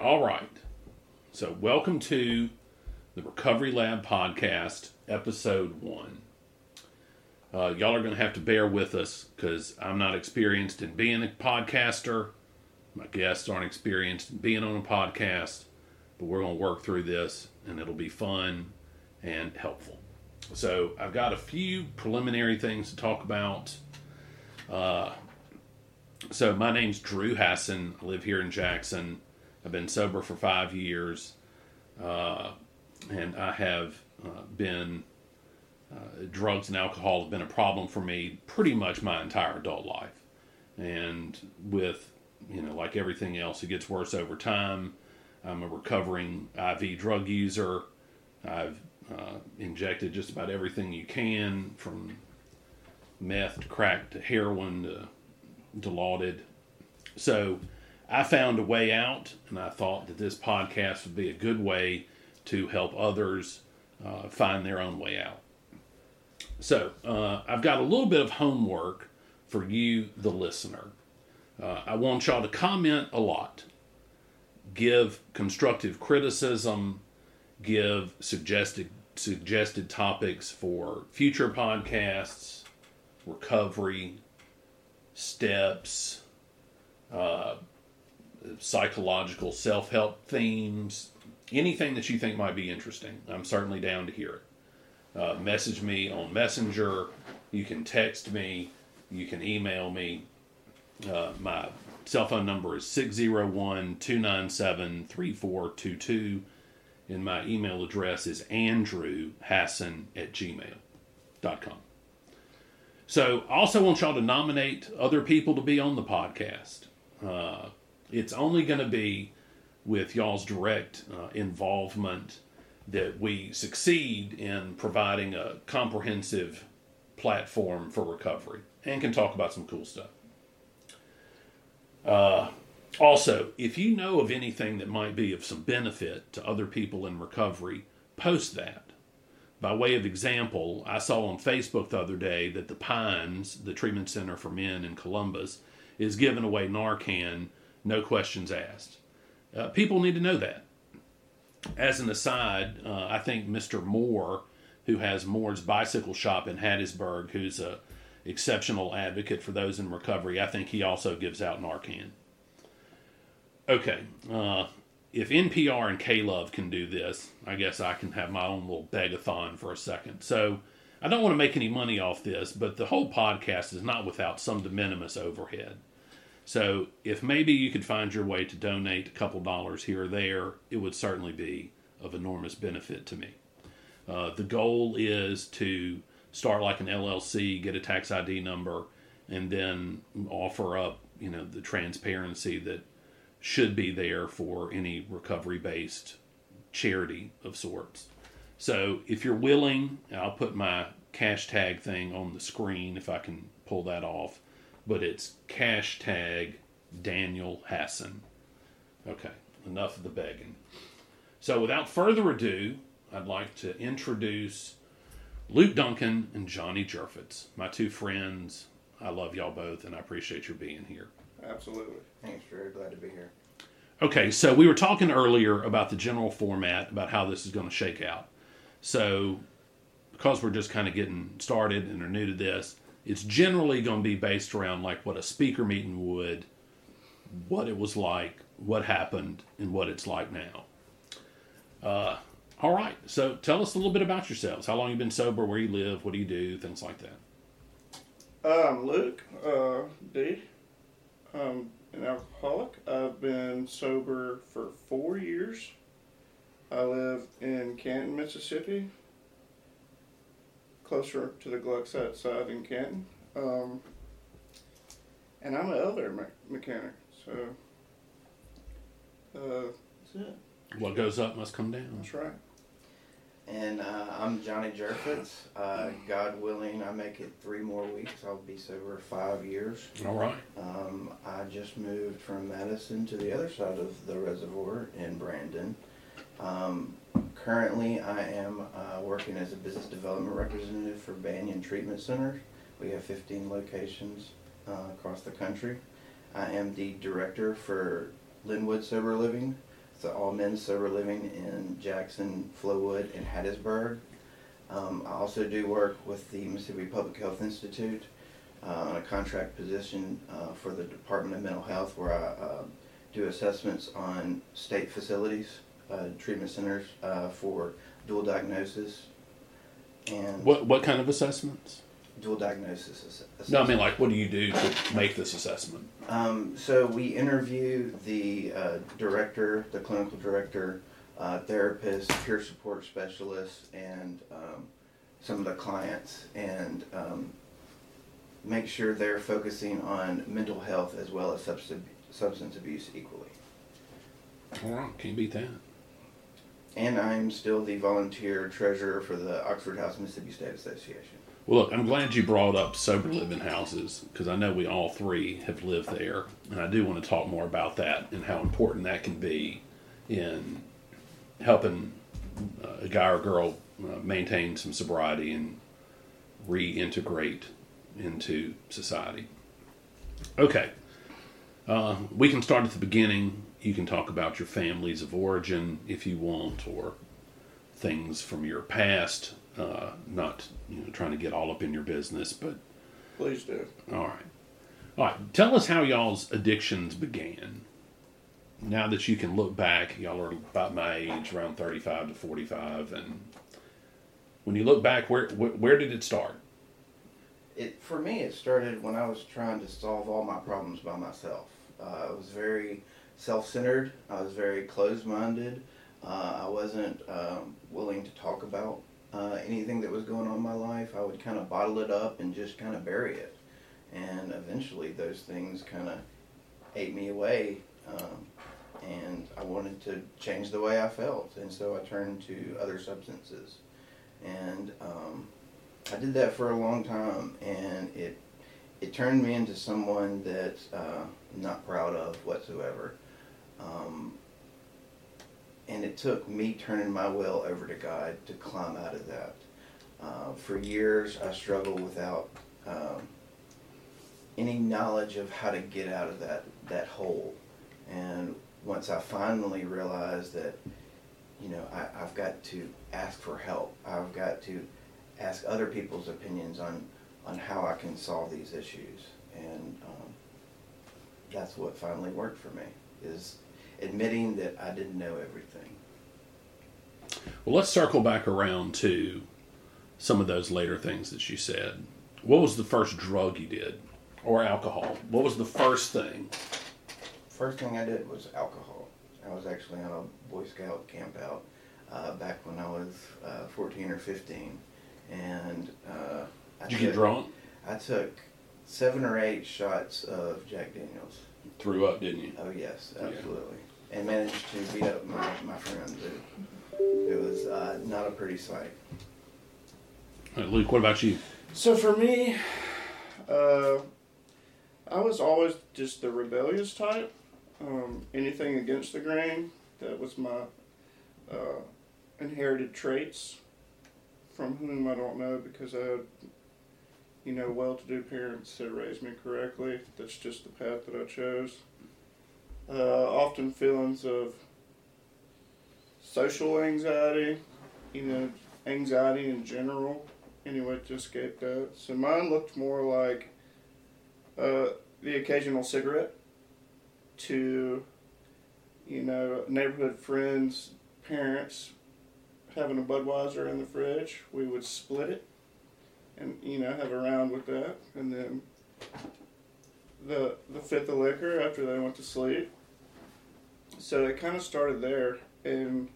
All right. So, welcome to the Recovery Lab Podcast, Episode 1. Uh, y'all are going to have to bear with us because I'm not experienced in being a podcaster. My guests aren't experienced in being on a podcast, but we're going to work through this and it'll be fun and helpful. So, I've got a few preliminary things to talk about. Uh, so, my name's Drew Hassan. I live here in Jackson. I've been sober for five years, uh, and I have uh, been uh, drugs and alcohol have been a problem for me pretty much my entire adult life. And with you know, like everything else, it gets worse over time. I'm a recovering IV drug user. I've uh, injected just about everything you can, from meth to crack to heroin to Dilaudid. So I found a way out, and I thought that this podcast would be a good way to help others uh, find their own way out. So uh, I've got a little bit of homework for you, the listener. Uh, I want y'all to comment a lot, give constructive criticism, give suggested suggested topics for future podcasts, recovery, steps, uh, psychological self help themes, anything that you think might be interesting. I'm certainly down to hear it. Uh, message me on Messenger. You can text me. You can email me. Uh, my cell phone number is 601 297 3422. And my email address is andrewhassan at gmail.com. So I also want y'all to nominate other people to be on the podcast. Uh, it's only going to be with y'all's direct uh, involvement that we succeed in providing a comprehensive platform for recovery and can talk about some cool stuff. Uh, also, if you know of anything that might be of some benefit to other people in recovery, post that. By way of example, I saw on Facebook the other day that the Pines, the treatment center for men in Columbus, is giving away Narcan no questions asked. Uh, people need to know that. As an aside, uh, I think Mr. Moore, who has Moore's Bicycle Shop in Hattiesburg, who's a exceptional advocate for those in recovery, I think he also gives out Narcan. Okay, uh, if NPR and K Love can do this, I guess I can have my own little begathon for a second. So I don't want to make any money off this, but the whole podcast is not without some de minimis overhead. So if maybe you could find your way to donate a couple dollars here or there, it would certainly be of enormous benefit to me. Uh, the goal is to start like an LLC, get a tax ID number, and then offer up, you know, the transparency that should be there for any recovery-based charity of sorts. So if you're willing, I'll put my cash tag thing on the screen if I can pull that off but it's cash tag Daniel Hassan. Okay, enough of the begging. So without further ado, I'd like to introduce Luke Duncan and Johnny Joorfetz, my two friends. I love y'all both, and I appreciate your being here. Absolutely. Thanks, Drew. Glad to be here. Okay, so we were talking earlier about the general format, about how this is going to shake out. So, because we're just kind of getting started and are new to this, it's generally going to be based around like what a speaker meeting would, what it was like, what happened, and what it's like now. Uh, all right, so tell us a little bit about yourselves. How long you've been sober? Where you live? What do you do? Things like that. I'm Luke uh, D. I'm an alcoholic. I've been sober for four years. I live in Canton, Mississippi closer to the Gluckstadt side in Canton. Um, and I'm an elevator me- mechanic, so uh, that's it. What goes up must come down. That's right. And uh, I'm Johnny Joorfetz. Uh, God willing, I make it three more weeks. I'll be sober five years. All right. Um, I just moved from Madison to the other side of the reservoir in Brandon. Um, currently, I am uh, working as a business development representative for Banyan Treatment Center. We have 15 locations uh, across the country. I am the director for Linwood Sober Living, It's an all men's sober living in Jackson, Flowood, and Hattiesburg. Um, I also do work with the Mississippi Public Health Institute uh, on a contract position uh, for the Department of Mental Health where I uh, do assessments on state facilities, treatment centers uh, for dual diagnosis and What what kind of assessments? dual diagnosis. ass- No, I mean like what do you do to make this assessment? Um, so we interview the uh, director, the clinical director, uh, therapist, peer support specialist, and um, some of the clients, and um, make sure they're focusing on mental health as well as substance substance abuse equally. All right, can't beat that. And I'm still the volunteer treasurer for the Oxford House Mississippi State Association. Well, look, I'm glad you brought up sober living houses because I know we all three have lived there, and I do want to talk more about that and how important that can be in helping uh, a guy or girl uh, maintain some sobriety and reintegrate into society. Okay, uh, we can start at the beginning. You can talk about your families of origin if you want, or things from your past. Uh, not you know trying to get all up in your business, but Please do. all right, all right. Tell us how y'all's addictions began. Now that you can look back, y'all are about my age, around thirty-five to forty-five, and when you look back, where where, where did it start? It for me, it started when I was trying to solve all my problems by myself. Uh, I was very self-centered. I was very closed-minded. Uh, I wasn't um, willing to talk about uh, anything that was going on in my life. I would kind of bottle it up and just kind of bury it. And eventually, those things kind of ate me away. Um, and I wanted to change the way I felt, and so I turned to other substances. And um, I did that for a long time, and it it turned me into someone that uh, I'm not proud of whatsoever. Um, and it took me turning my will over to God to climb out of that. Uh, for years, I struggled without um, any knowledge of how to get out of that that hole. And once I finally realized that, you know, I, I've got to ask for help. I've got to ask other people's opinions on on how I can solve these issues, and um, that's what finally worked for me is admitting that I didn't know everything. Well, let's circle back around to some of those later things that you said. What was the first drug you did, or alcohol? What was the first thing? First thing I did was alcohol. I was actually on a Boy Scout camp out uh, back when I was uh, 14 or 15, and uh, I Did you get drunk? I took seven or eight shots of Jack Daniels. Threw up, didn't you? Oh yes, Yeah. Absolutely. And managed to beat up my, my friends. It, it was uh, not a pretty sight. Luke, what about you? So for me, uh, I was always just the rebellious type. Um, anything against the grain, that was my uh, inherited traits from whom I don't know because I had, you know, well to do parents that raised me correctly. That's just the path that I chose. Uh, often feelings of social anxiety, you know, anxiety in general anyway to escape that. So mine looked more like uh, the occasional cigarette to, you know, neighborhood friends, parents having a Budweiser in the fridge. We would split it and, you know, have a round with that. And then the, the fifth of liquor after they went to sleep. So it kind of started there. And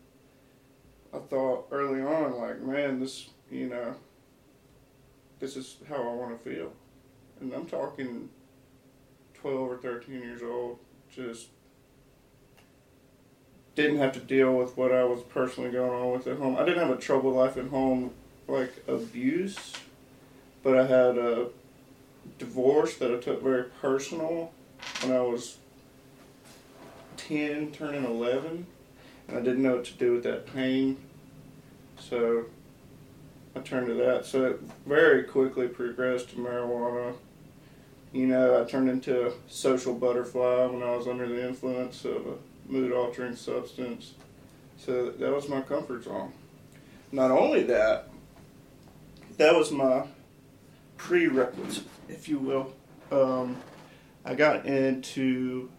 I thought early on, like, man, this, you know, this is how I want to feel. And I'm talking 12 or 13 years old, just didn't have to deal with what I was personally going on with at home. I didn't have a troubled life at home, like abuse, but I had a divorce that I took very personal when I was 10, turning 11, and I didn't know what to do with that pain. So I turned to that. So it very quickly progressed to marijuana. You know, I turned into a social butterfly when I was under the influence of a mood altering substance. So that was my comfort zone. Not only that, that was my prerequisite, if you will. Um, I got into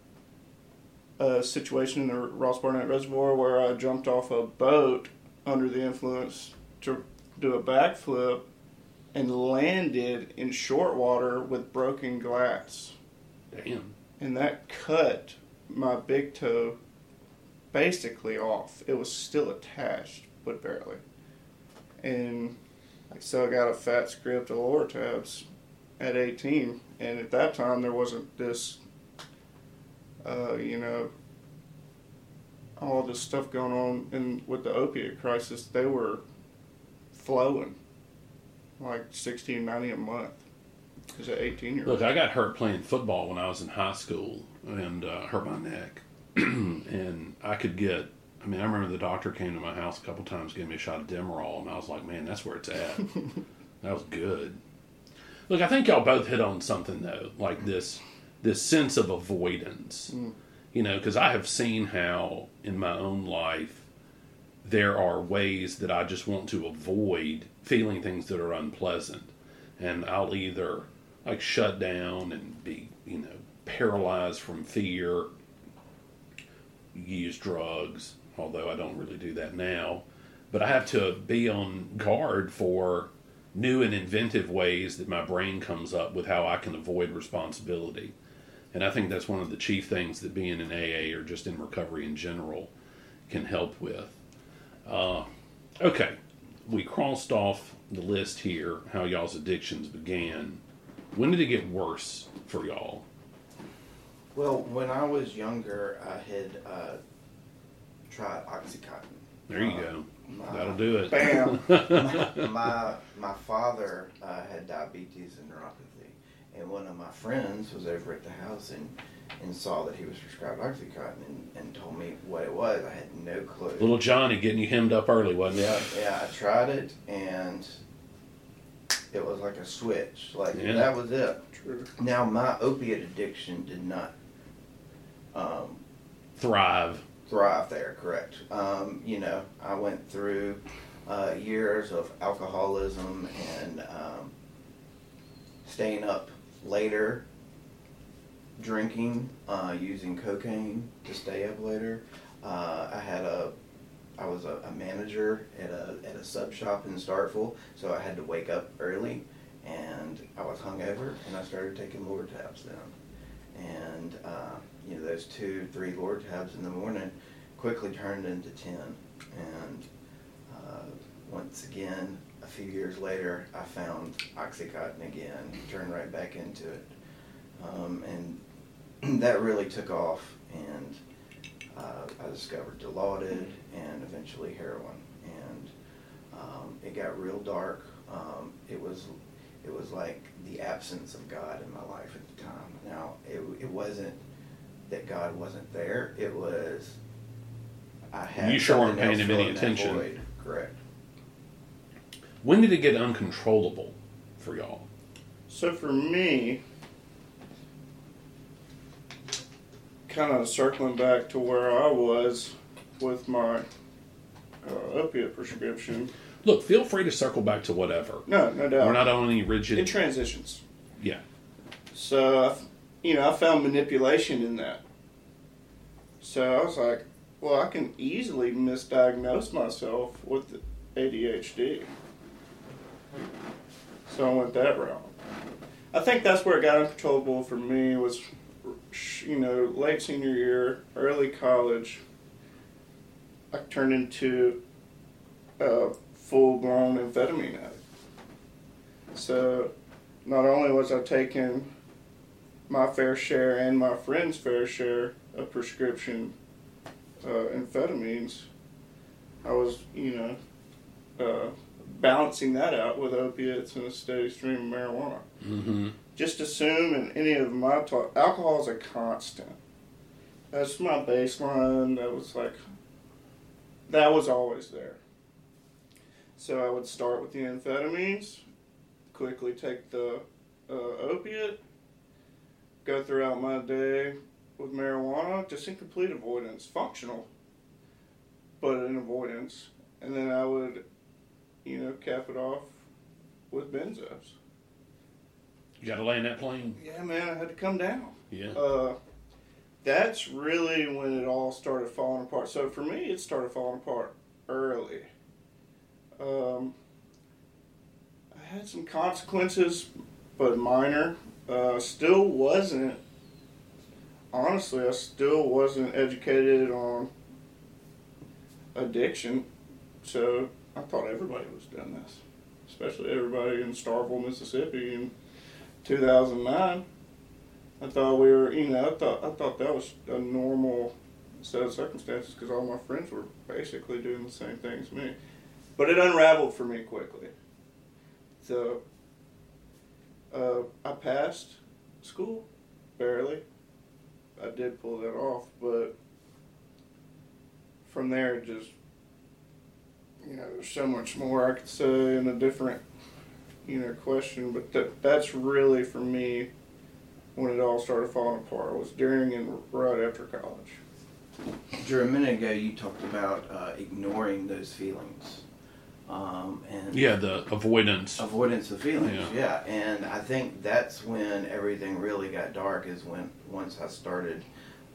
a situation in the Ross Barnett Reservoir where I jumped off a boat under the influence to do a backflip and landed in short water with broken glass. Damn. And that cut my big toe basically off. It was still attached, but barely. And so I got a fat script of Lortabs at 18. And at that time, there wasn't this, uh, you know, all this stuff going on in, with the opiate crisis. They were flowing like 16, 90 a month as an 18 year old. Look, I got hurt playing football when I was in high school and uh, hurt my neck. and I could get, I mean, I remember the doctor came to my house a couple times, gave me a shot of Demerol, and I was like, man, that's where it's at. that was good. Look, I think y'all both hit on something though, like this this sense of avoidance. Mm. You know, because I have seen how in my own life there are ways that I just want to avoid feeling things that are unpleasant, and I'll either like shut down and be, you know, paralyzed from fear, use drugs, although I don't really do that now. But I have to be on guard for new and inventive ways that my brain comes up with how I can avoid responsibility. And I think that's one of the chief things that being in AA or just in recovery in general can help with. Uh, okay, we crossed off the list here how y'all's addictions began. When did it get worse for y'all? Well, when I was younger, I had uh, tried OxyContin. There you Uh, go. My, That'll do it. Bam. my my father uh, had diabetes and neuropathy, and one of my friends was over at the house and, and saw that he was prescribed OxyContin and, and told me what it was. I had no clue. Little Johnny getting you hemmed up early, wasn't yeah, it? yeah. I tried it and it was like a switch. Like Yeah. that was it. True. Now my opiate addiction did not um, Thrive. thrive there, correct. Um, you know, I went through uh, years of alcoholism and um, staying up later, drinking, uh, using cocaine to stay up later. Uh, I had a, I was a, a manager at a at a sub shop in Starkville, so I had to wake up early, and I was hungover, and I started taking Lortabs then, and uh, you know those two, three Lortabs in the morning quickly turned into 10. And uh, once again, a few years later, I found Oxycontin again, turned right back into it. Um, and that really took off. And uh, I discovered Dilaudid and eventually heroin. And um, it got real dark. Um, it was it was like the absence of God in my life at the time. Now, it, it wasn't that God wasn't there. It was I had You sure weren't paying him any attention. void. Correct. When did it get uncontrollable for y'all? So for me, kind of circling back to where I was with my uh, opiate prescription. Look, feel free to circle back to whatever. No, no doubt. We're not on any rigid. it transitions. yeah. So, you know, I found manipulation in that. So I was like, well, I can easily misdiagnose myself with ADHD. So I went that route. I think that's where it got uncontrollable for me was, you know, late senior year, early college. I turned into a full-blown amphetamine addict. So not only was I taking my fair share and my friend's fair share of prescription uh, amphetamines, I was, you know, uh, balancing that out with opiates and a steady stream of marijuana. Mm-hmm. Just assume in any of my talk, alcohol is a constant. That's my baseline. That was like, that was always there. So I would start with the amphetamines, quickly take the uh, opiate, go throughout my day with marijuana, just in complete avoidance, functional, but in avoidance. And then I would, you know, cap it off with benzos. You got to land that plane. Yeah, man, I had to come down. Yeah. Uh, that's really when it all started falling apart. So for me, it started falling apart early. Um, I had some consequences, but minor. Uh, still wasn't. Honestly, I still wasn't educated on addiction, so I thought everybody was doing this, especially everybody in Starkville, Mississippi in 2009. I thought we were, you know, I thought I thought that was a normal set of circumstances because all my friends were basically doing the same thing as me. But it unraveled for me quickly. So uh, I passed school, barely. I did pull that off, but from there, just, you know, there's so much more I could say in a different, you know, question. But that that's really for me when it all started falling apart. Was during and right after college. Drew, a minute ago you talked about uh, ignoring those feelings. Um, and Yeah, the avoidance. avoidance of feelings Yeah. yeah. and i think that's when everything really got dark is when once i started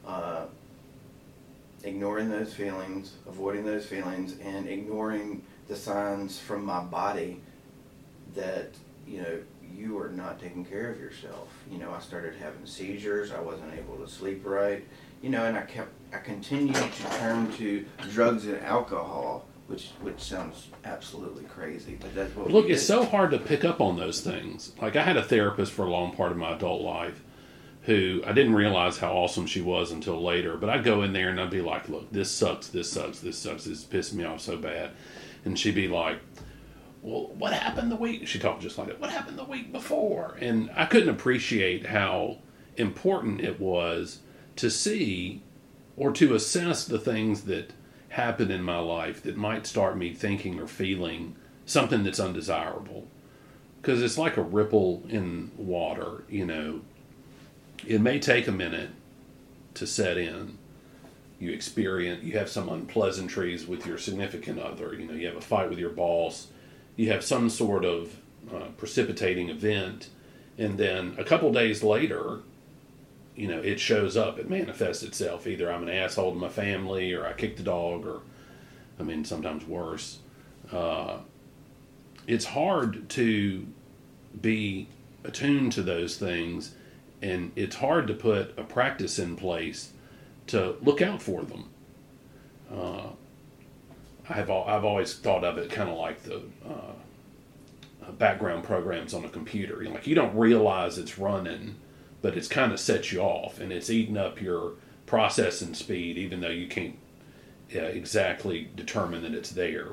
uh, ignoring those feelings avoiding those feelings and ignoring the signs from my body that you know you are not taking care of yourself you know i started having seizures i wasn't able to sleep right you know and i kept i continued to turn to drugs and alcohol which which sounds absolutely crazy but that's what Look, it's did. so hard to pick up on those things. Like I had a therapist for a long part of my adult life who I didn't realize how awesome she was until later. But I'd go in there and I'd be like, "Look, this sucks. This sucks. This sucks. This is pissing me off so bad." And she'd be like, "Well, what happened the week?" She talked just like that. What happened the week before? And I couldn't appreciate how important it was to see or to assess the things that happen in my life that might start me thinking or feeling something that's undesirable because it's like a ripple in water you know it may take a minute to set in. You experience you have some unpleasantries with your significant other. You know you have a fight with your boss. You have some sort of uh, precipitating event. And then a couple days later you know it shows up. It manifests itself. Either i'm an asshole to my family or i kicked the dog or i mean sometimes worse. Uh, it's hard to be attuned to those things and it's hard to put a practice in place to look out for them uh, I've, I've always thought of it kind of like the uh, background programs on a computer. You like you don't realize it's running, but it's kind of sets you off and it's eating up your processing speed, even though you can't uh, exactly determine that it's there.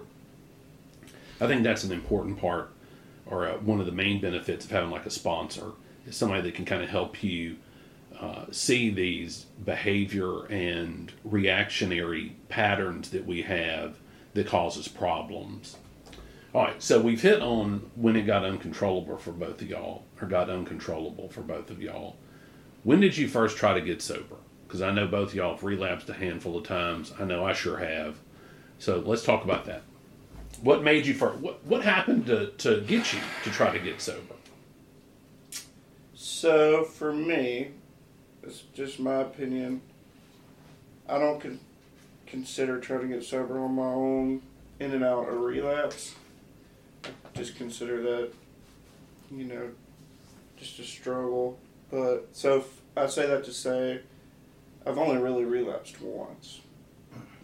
I think that's an important part, or uh, one of the main benefits of having like a sponsor somebody that can kind of help you uh, see these behavior and reactionary patterns that we have that causes problems. All right, so we've hit on when it got uncontrollable for both of y'all, or got uncontrollable for both of y'all. When did you first try to get sober? Because I know both y'all have relapsed a handful of times. I know I sure have. So let's talk about that. What made you first? What What happened to, to get you to try to get sober? So for me, it's just my opinion. I don't con- consider trying to get sober on my own, in and out a relapse. I just consider that, you know, just a struggle. But so f- I say that to say, I've only really relapsed once.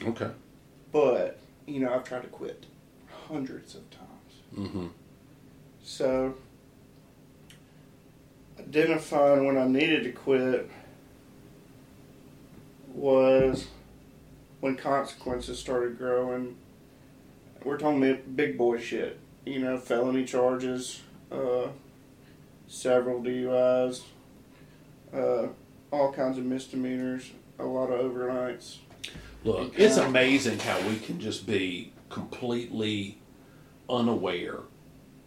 Okay. But you know, I've tried to quit hundreds of times. Mm-hmm. So, identifying when I needed to quit was when consequences started growing. We're talking big- big boy shit, you know, felony charges, uh, several DUIs, uh, all kinds of misdemeanors, a lot of overnights. Look, it's amazing how we can just be completely unaware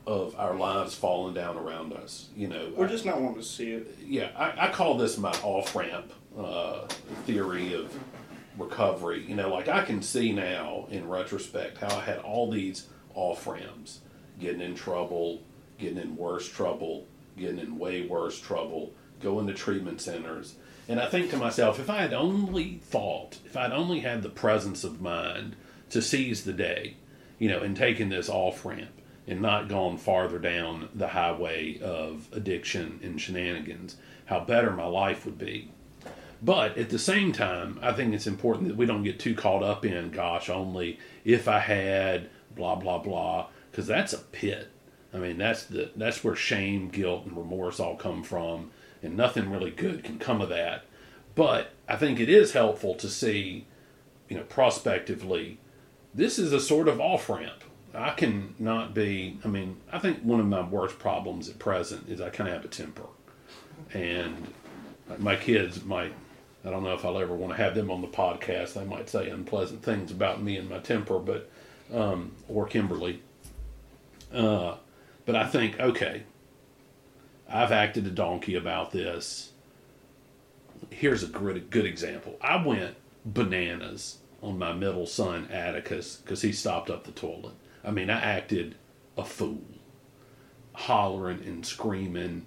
of our lives falling down around us. You know, We're I- just not wanting to see it. yeah, I, I call this my off ramp uh, theory of recovery. You know, like I can see now in retrospect how I had all these off ramps, getting in trouble, getting in worse trouble, getting in way worse trouble, going to treatment centers. And I think to myself, if I had only thought, if I'd only had the presence of mind to seize the day, you know, and taken this off ramp and not gone farther down the highway of addiction and shenanigans, how better my life would be. But at the same time, I think it's important that we don't get too caught up in, gosh, only if I had blah blah blah, because that's a pit. I mean, that's the that's where shame, guilt, and remorse all come from, and nothing really good can come of that. But I think it is helpful to see, you know, prospectively, this is a sort of off ramp. I can not be. I mean, I think one of my worst problems at present is I kind of have a temper, and my kids might I don't know if I'll ever want to have them on the podcast. They might say unpleasant things about me and my temper, but um, or Kimberly. Uh, but I think okay, I've acted a donkey about this. Here's a good good example. I went bananas on my middle son Atticus because he stopped up the toilet. I mean, I acted a fool, hollering and screaming.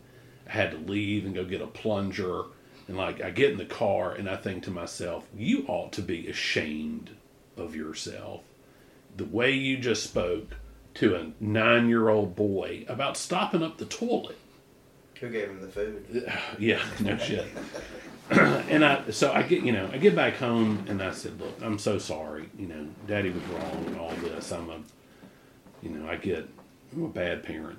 I had to leave and go get a plunger and like I get in the car and I think to myself, you ought to be ashamed of yourself. The way you just spoke to a nine year old boy about stopping up the toilet. Who gave him the food? Yeah, no shit. and I, so I get, you know, I get back home and I said, look, I'm so sorry. You know, daddy was wrong and all this. I'm a, you know, I get, I'm a bad parent.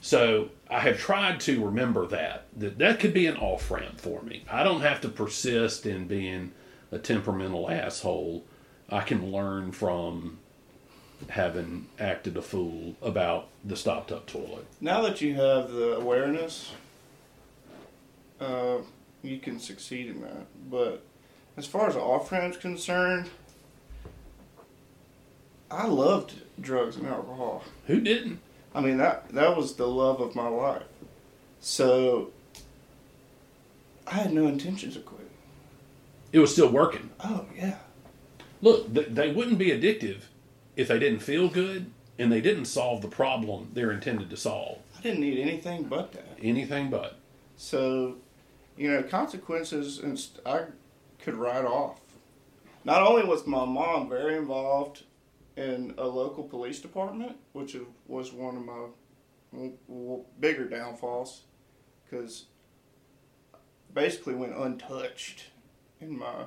So I have tried to remember that that that could be an off ramp for me. I don't have to persist in being a temperamental asshole. I can learn from having acted a fool about the stopped up toilet. Now that you have the awareness, uh, you can succeed in that. But as far as off ramps concerned, I loved drugs and alcohol. Who didn't? I mean that that was the love of my life. So I had no intentions of quitting. It was still working. Oh yeah. Look, th- they wouldn't be addictive if they didn't feel good and they didn't solve the problem they're intended to solve. I didn't need anything but that. Anything but. So, you know, consequences and st- I could write off. Not only was my mom very involved in a local police department, which was one of my bigger downfalls, because basically went untouched in my,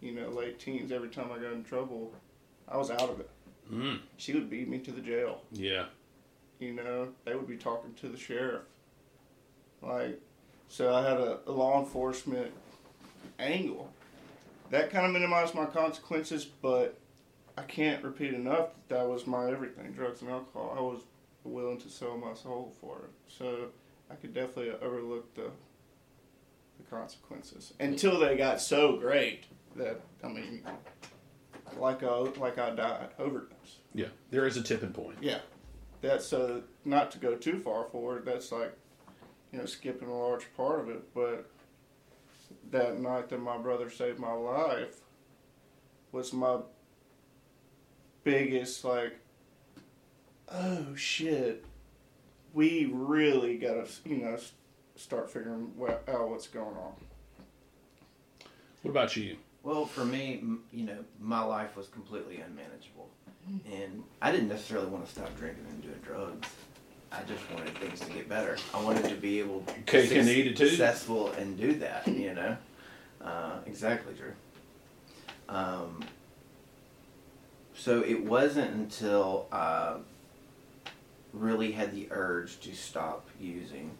you know, late teens. Every time I got in trouble, I was out of it. Mm, She would beat me to the jail. yeah. you know, they would be talking to the sheriff. Like, so I had a, a law enforcement angle. That kind of minimized my consequences, but I can't repeat enough that that was my everything drugs and alcohol. I was willing to sell my soul for it. So I could definitely overlook the, the consequences until they got so great that, I mean, like I, like I died, overdose. Yeah. There is a tipping point. Yeah, that's uh, not to go too far forward. That's like, you know, skipping a large part of it. But that night that my brother saved my life was my biggest like, oh shit, we really gotta you know start figuring wha- out what's going on. What about you? Well, for me, you know, my life was completely unmanageable, and I didn't necessarily want to stop drinking and doing drugs. I just wanted things to get better. I wanted to be able to Cake be and eat it too? successful and do that. You know, uh, exactly, Drew. Um, so it wasn't until I really had the urge to stop using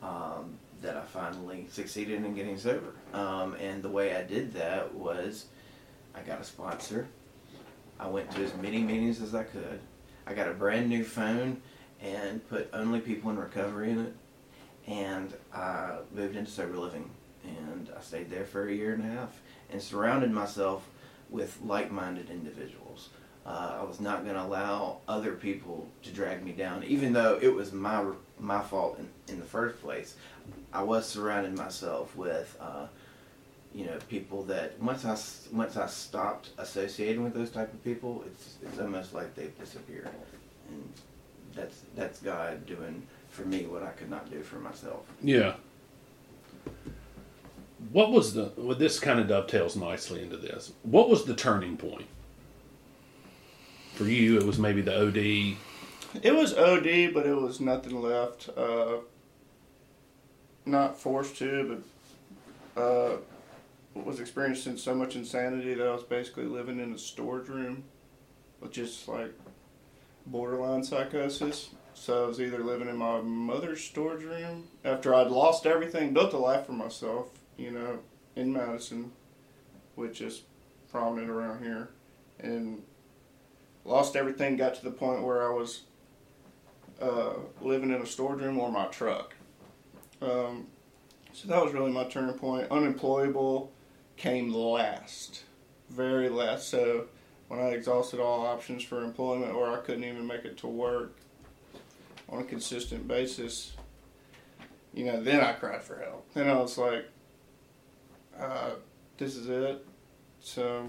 um, that I finally succeeded in getting sober. Um, and the way I did that was I got a sponsor. I went to as many meetings as I could. I got a brand new phone and put only people in recovery in it. And I moved into sober living. And I stayed there for a year and a half and surrounded myself with like minded individuals. Uh, I was not going to allow other people to drag me down, even though it was my my fault in, in the first place. I was surrounding myself with uh, you know, people that once I once I stopped associating with those type of people, it's it's almost like they've disappeared, and that's that's God doing for me what I could not do for myself. Yeah. What was the? Well, this kind of dovetails nicely into this. What was the turning point for you? It was maybe the OD. It was OD, but it was nothing left. Uh, not forced to, but uh, was experiencing so much insanity that I was basically living in a storage room with just like borderline psychosis. So I was either living in my mother's storage room after I'd lost everything, built a life for myself, you know, in Madison, which is prominent around here, and lost everything. Got to the point where I was uh, living in a storage room or my truck. Um, so that was really my turning point. Unemployable came last, very last. So when I exhausted all options for employment, or I couldn't even make it to work on a consistent basis, you know, then I cried for help. Then I was like, uh, "This is it." So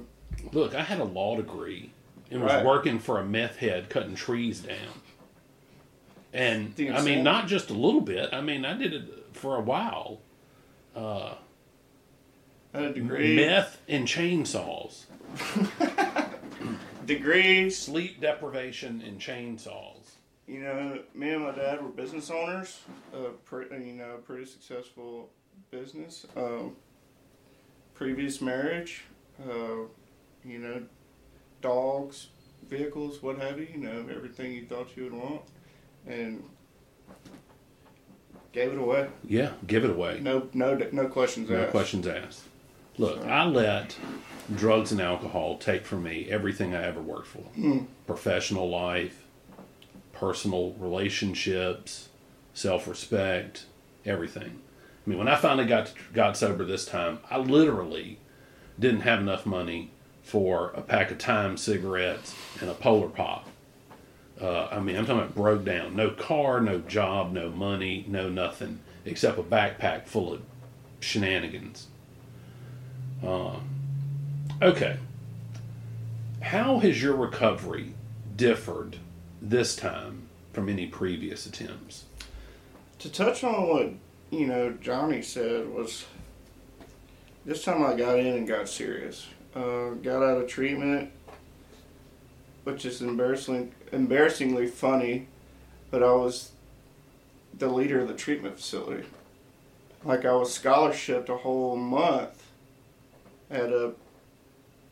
Look, I had a law degree and was Right. working for a meth head cutting trees down. And I mean, not just a little bit. I mean, I did it for a while. Uh, I had a degree. meth and chainsaws, Degrees. sleep deprivation and chainsaws. You know, me and my dad were business owners. A pre- you know, pretty successful business. Um, previous marriage. Uh, you know, dogs, vehicles, what have you. You know, everything you thought you would want, and gave it away. Yeah, give it away. No, no, no questions No asked. questions asked. Look, I let drugs and alcohol take from me everything I ever worked for hmm. professional life, personal relationships, self respect, everything. I mean, when I finally got got sober this time, I literally didn't have enough money for a pack of Time cigarettes and a Polar Pop. Uh, I mean, I'm talking about broke down. No car, no job, no money, no nothing except a backpack full of shenanigans. Uh, okay. How has your recovery differed this time from any previous attempts? To touch on what you know, Johnny said was this time I got in and got serious. Uh, got out of treatment, which is embarrassing, embarrassingly funny, but I was the leader of the treatment facility. Like I was scholarshiped a whole month at a,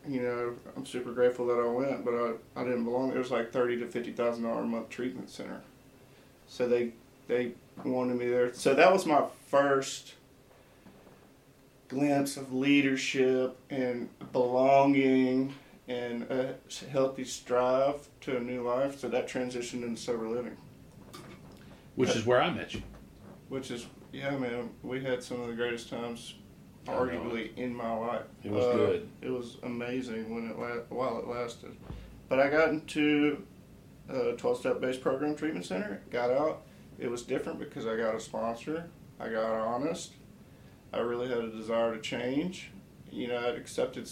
you know, I'm super grateful that I went, but I, I didn't belong. It was like thirty to fifty thousand dollar a month treatment center. So they they wanted me there. So that was my first glimpse of leadership and belonging and a healthy strive to a new life. So that transitioned into sober living, Which is where I met you. which is yeah, man. We had some of the greatest times, arguably, in my life. It was Uh, good. It was amazing when it la- while it lasted. But I got into a 12 step based program treatment center, got out. It was different because I got a sponsor. I got honest. I really had a desire to change. You know, I'd accepted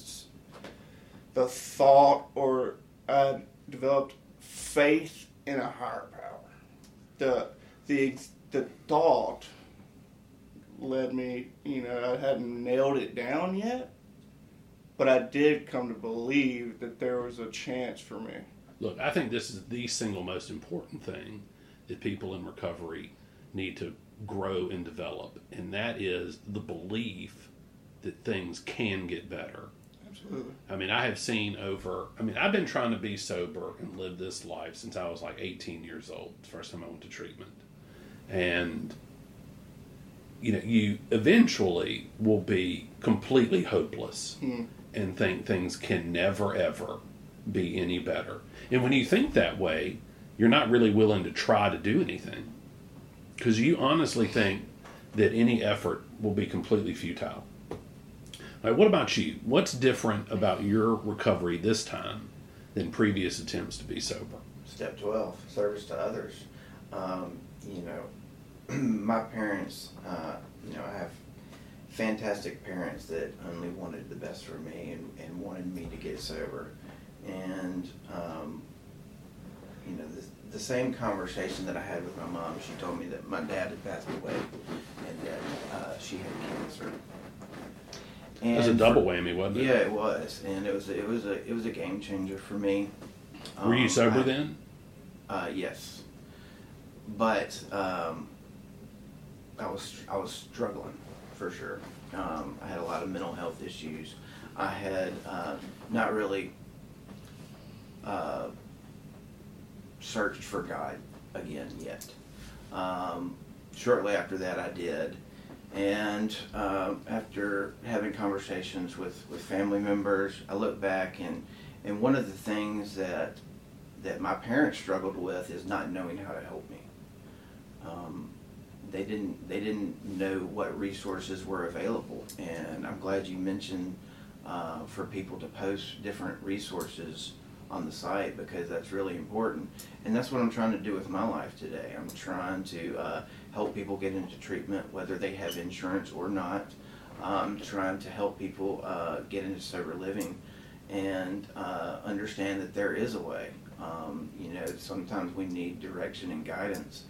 the thought or I'd developed faith in a higher power. The, the, the thought led me, you know, I hadn't nailed it down yet, but I did come to believe that there was a chance for me. Look, I think this is the single most important thing that people in recovery need to grow and develop, and that is the belief that things can get better. Absolutely. I mean, I have seen over, I mean, I've been trying to be sober and live this life since I was like 18 years old, the first time I went to treatment. And, you know, you eventually will be completely hopeless Hmm. and think things can never, ever be any better. And when you think that way, you're not really willing to try to do anything because you honestly think that any effort will be completely futile. Right, what about you? What's different about your recovery this time than previous attempts to be sober? Step 12, service to others. Um, you know, my parents, uh, you know, I have fantastic parents that only wanted the best for me and, and wanted me to get sober. And, um, you know, the, the same conversation that I had with my mom, she told me that my dad had passed away and that uh, she had cancer. It was a double whammy, wasn't it? Yeah, it was, and it was it was a it was a game changer for me. Were you Um, sober I- then? uh, yes, but um, I was I was struggling for sure. Um, I had a lot of mental health issues. I had uh, not really uh, searched for God again yet. Um, shortly after that, I did, and um, after having conversations with, with family members, I look back and and one of the things that that my parents struggled with is not knowing how to help me. Um, they didn't they didn't know what resources were available, and I'm glad you mentioned uh, for people to post different resources on the site because that's really important, and that's what I'm trying to do with my life today. I'm trying to uh, help people get into treatment, whether they have insurance or not. I'm trying to help people uh, get into sober living and uh, understand that there is a way. Um, you know, sometimes we need direction and guidance.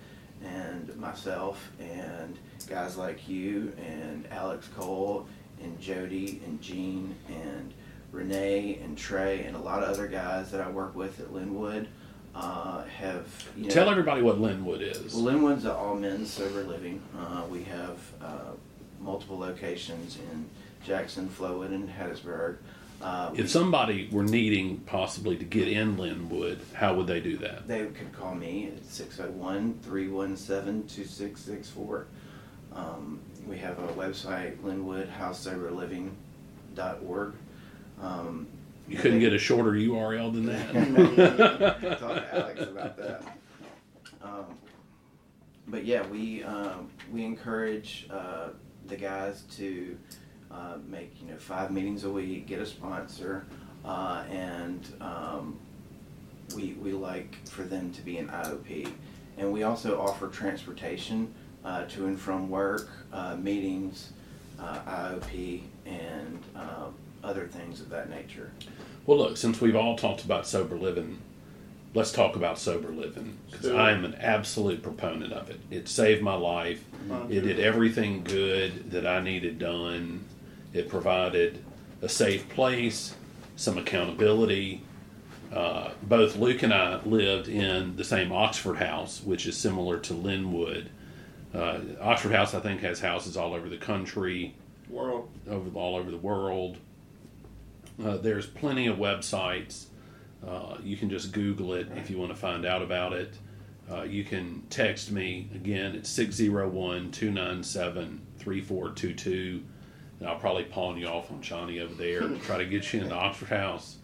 And myself and guys like you and Alex Cole and Jody and Gene and Renee and Trey and a lot of other guys that I work with at Linwood uh, have you know, Tell everybody what Linwood is. well, Linwood's an all men's sober living. Uh, we have uh, multiple locations in Jackson, Flowood, and Hattiesburg. Uh, we- If somebody were needing possibly to get in Linwood, how would they do that? They could call me at 601 317 2664. Um, We have a website, linwoodhousesoberliving.org. Um, You couldn't get a shorter URL than that. Talk to Alex about that. Um, but yeah, we um, we encourage uh, the guys to uh, make you know five meetings a week, get a sponsor, uh, and um, we we like for them to be an IOP, and we also offer transportation uh, to and from work, uh, meetings, uh, IOP, and uh, other things of that nature. Well, look, since we've all talked about sober living, let's talk about sober living because Sure. I am an absolute proponent of it. It saved my life. Mine It did everything good that I needed done. It provided a safe place, some accountability. Uh, both Luke and I lived in the same Oxford house, which is similar to Linwood. Uh, Oxford House, I think, has houses all over the country World. over all over the world. Uh, there's plenty of websites. Uh, you can just Google it if you want to find out about it. Uh, you can text me again. It's 601 297 3422. And I'll probably pawn you off on Johnny over there to try to get you into Oxford House.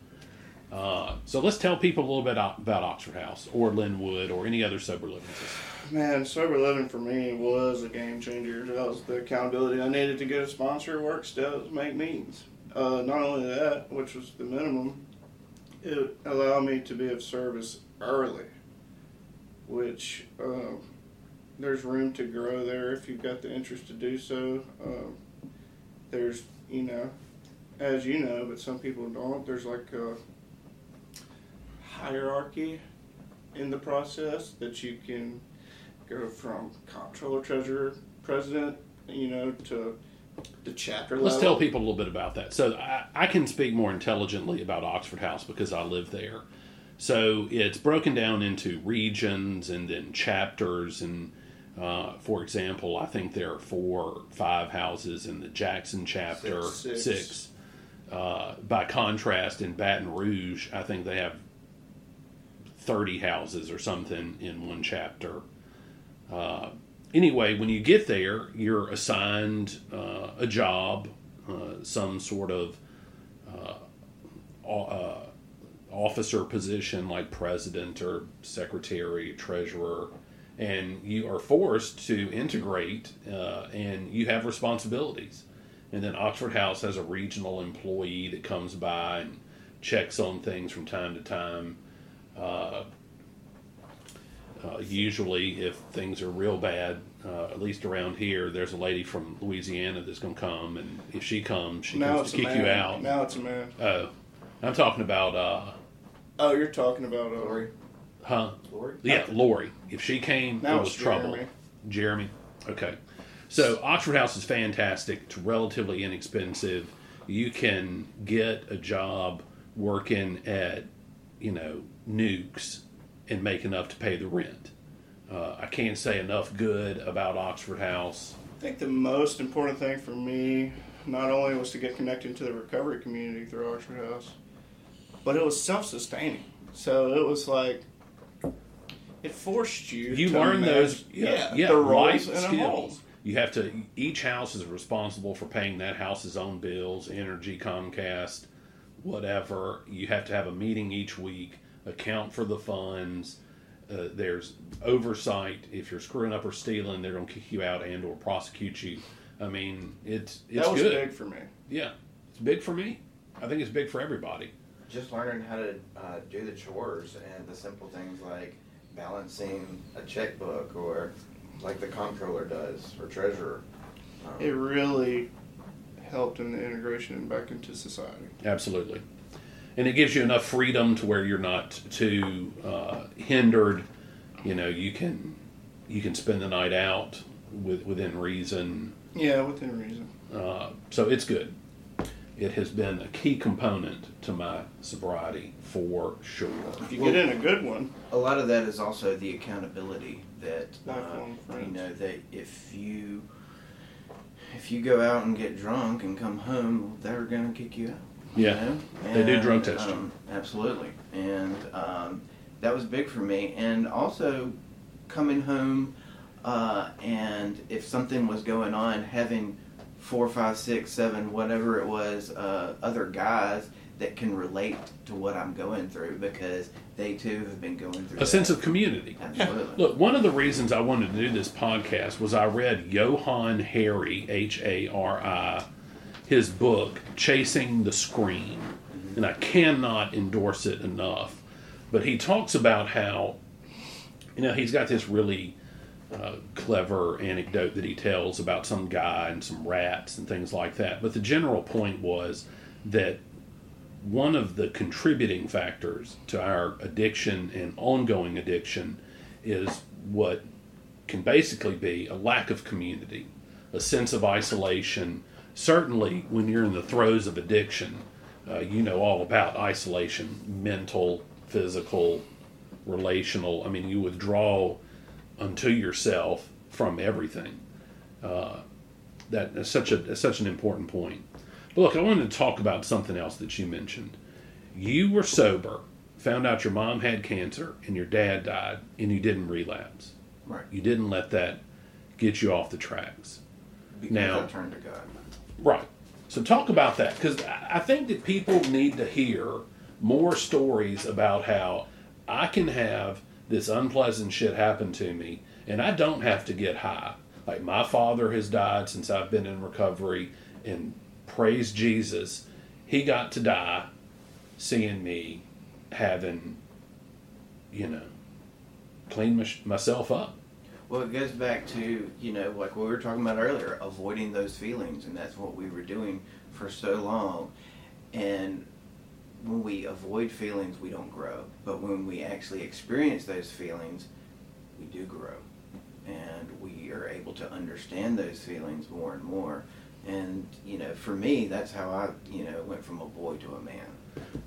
Uh, so let's tell people a little bit about Oxford House or Linwood or any other sober living system. Man, sober living for me was a game changer. That was the accountability I needed to get a sponsor, work steps, make meetings. Uh, not only that, which was the minimum, it allowed me to be of service early, which uh, there's room to grow there if you've got the interest to do so. Um, there's, you know, as you know, but some people don't. There's like a hierarchy in the process that you can go from comptroller, treasurer, president, you know, to the chapter Let's level. tell people a little bit about that. So I, I can speak more intelligently about Oxford House because I live there. So it's broken down into regions and then chapters. And uh, for example, I think there are four, five houses in the Jackson chapter, Six. six. Uh, by contrast, in Baton Rouge, I think they have 30 houses or something in one chapter. Uh, anyway, when you get there, you're assigned uh, a job, uh, some sort of uh, uh, officer position like president or secretary, treasurer, and you are forced to integrate uh, and you have responsibilities. And then Oxford House has a regional employee that comes by and checks on things from time to time. Uh, usually, if things are real bad, uh, at least around here, there's a lady from Louisiana that's going to come, and if she comes, she now comes to kick man. you out. Now it's a man. Oh, I'm talking about, uh, Oh, you're talking about uh, Lori? huh? Lori? Yeah, Lori. If she came, Now it was it's trouble. Jeremy. Jeremy. Okay. So Oxford House is fantastic. It's relatively inexpensive. You can get a job working at, you know, Newk's and make enough to pay the rent. Uh, I can't say enough good about Oxford House. I think the most important thing for me, not only was to get connected to the recovery community through Oxford House, but it was self-sustaining. So it was like it forced you. You to learn those, yeah, yeah, the life roles in skills. home. You have to. Each house is responsible for paying that house's own bills, energy, Comcast, whatever. You have to have a meeting each week, account for the funds. Uh, there's oversight. If you're screwing up or stealing, they're going to kick you out and or prosecute you. I mean, it's it's that was good. big for me. Yeah, it's big for me. I think it's big for everybody. Just learning how to uh, do the chores and the simple things like balancing a checkbook or like the comptroller does or treasurer. Um, It really helped in the integration back into society. Absolutely. And it gives you enough freedom to where you're not too uh, hindered. You know, you can you can spend the night out with, within reason. Yeah, within reason. Uh, so it's good. It has been a key component to my sobriety for sure. If you Well- get in a good one, a lot of that is also the accountability that uh, you know that if you if you go out and get drunk and come home, they're gonna kick you out. You Yeah, know? they do drug test you. um, Absolutely, and um, that was big for me. And also coming home, uh, and if something was going on, having four, five, six, seven, whatever it was, uh, other guys that can relate to what I'm going through because they too have been going through A sense of community. absolutely. Look, one of the reasons I wanted to do this podcast was I read Johann Hari H A R I, his book, Chasing the Scream. And I cannot endorse it enough. But he talks about how, you know, he's got this really uh, clever anecdote that he tells about some guy and some rats and things like that. But the general point was that one of the contributing factors to our addiction and ongoing addiction is what can basically be a lack of community, a sense of isolation. Certainly, when you're in the throes of addiction, uh, you know all about isolation mental, physical, relational. I mean, you withdraw unto yourself from everything. Uh, that is such a is such an important point. But look, I wanted to talk about something else that you mentioned. You were sober, found out your mom had cancer, and your dad died, and you didn't relapse. Right. You didn't let that get you off the tracks. Because Now- I turned to God. Right. So talk about that because I think that people need to hear more stories about how I can have this unpleasant shit happen to me and I don't have to get high. Like my father has died since I've been in recovery, and praise Jesus, he got to die seeing me having, you know, cleaned my, myself up. Well, it goes back to, you know, like what we were talking about earlier, avoiding those feelings. And that's what we were doing for so long. And when we avoid feelings, we don't grow. But when we actually experience those feelings, we do grow. And we are able to understand those feelings more and more. And, you know, for me, that's how I, you know, went from a boy to a man.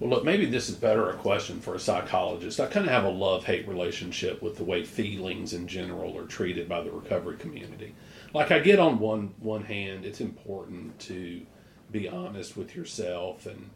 Well, look, maybe this is better a question for a psychologist. I kind of have a love hate relationship with the way feelings in general are treated by the recovery community. Like, I get on one one hand, it's important to be honest with yourself and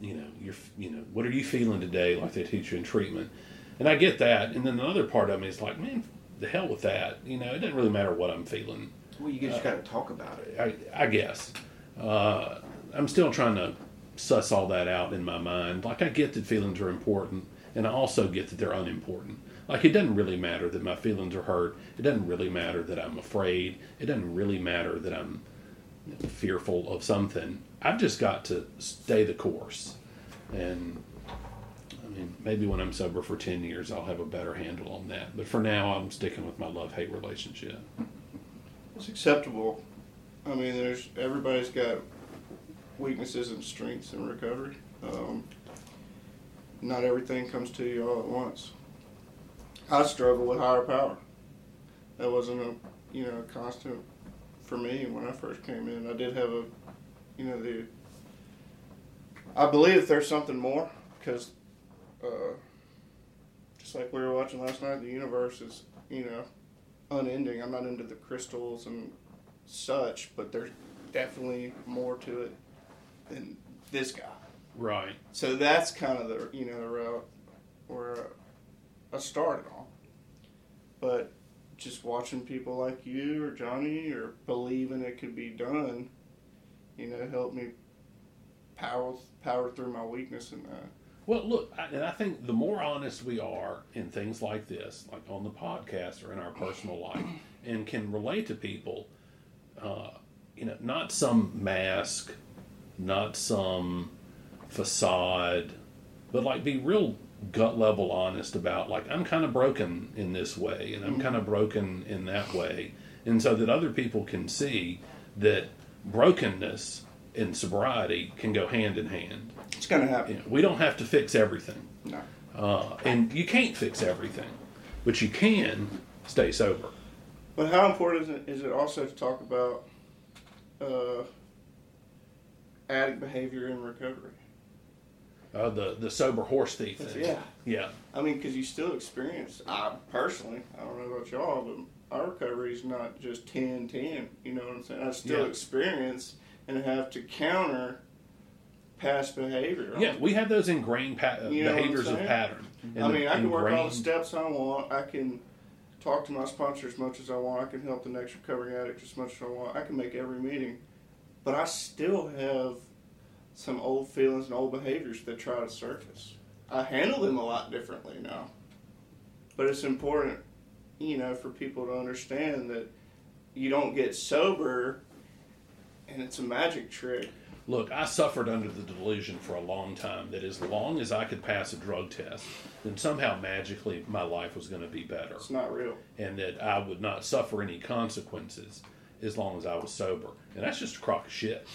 you know, you're you know, what are you feeling today? Like they teach you in treatment, and I get that. And then the other part of me is like, man, the hell with that. You know, it doesn't really matter what I'm feeling. Well, you just got to talk about it. I, I guess. Uh, I'm still trying to suss all that out in my mind. Like, I get that feelings are important, and I also get that they're unimportant. Like, it doesn't really matter that my feelings are hurt. It doesn't really matter that I'm afraid. It doesn't really matter that I'm fearful of something. I've just got to stay the course. And, I mean, maybe when I'm sober for 10 years, I'll have a better handle on that. But for now, I'm sticking with my love hate relationship. it's acceptable. I mean, there's everybody's got weaknesses and strengths in recovery. Um, not everything comes to you all at once. I struggle with higher power. That wasn't a you know a constant for me when I first came in. I did have a you know the I believe there's something more because uh, just like we were watching last night, the universe is you know unending. I'm not into the crystals and such, but there's definitely more to it than this guy. Right. So that's kind of the you know the route where I started on. But just watching people like you or Johnny or believing it could be done, you know, helped me power power through my weakness in that. Well, look, I, and I think the more honest we are in things like this, like on the podcast or in our personal life, and can relate to people, uh, you know, not some mask, not some facade, but like be real gut level honest about like I'm kind of broken in this way and I'm kind of broken in that way, and so that other people can see that brokenness and sobriety can go hand in hand. It's gonna happen. You know, we don't have to fix everything, No. uh, and you can't fix everything, but you can stay sober. But how important is it, is it also to talk about uh, addict behavior in recovery? Uh, the the sober horse thief thing. Yeah. yeah, I mean, because you still experience, I personally, I don't know about y'all, but our recovery is not just 10 10. You know what I'm saying? I still Yeah. experience and have to counter past behavior. yeah. We have those ingrained pa- uh, You know behaviors of pattern. I mean, I can work all the steps I want. I can talk to my sponsor as much as I want. I can help the next recovering addict as much as I want. I can make every meeting. But I still have some old feelings and old behaviors that try to surface. I handle them a lot differently now. But it's important, you know, for people to understand that you don't get sober and it's a magic trick. Look, I suffered under the delusion for a long time that as long as I could pass a drug test, then somehow magically my life was going to be better. It's not real. and that I would not suffer any consequences as long as I was sober. And that's just a crock of shit.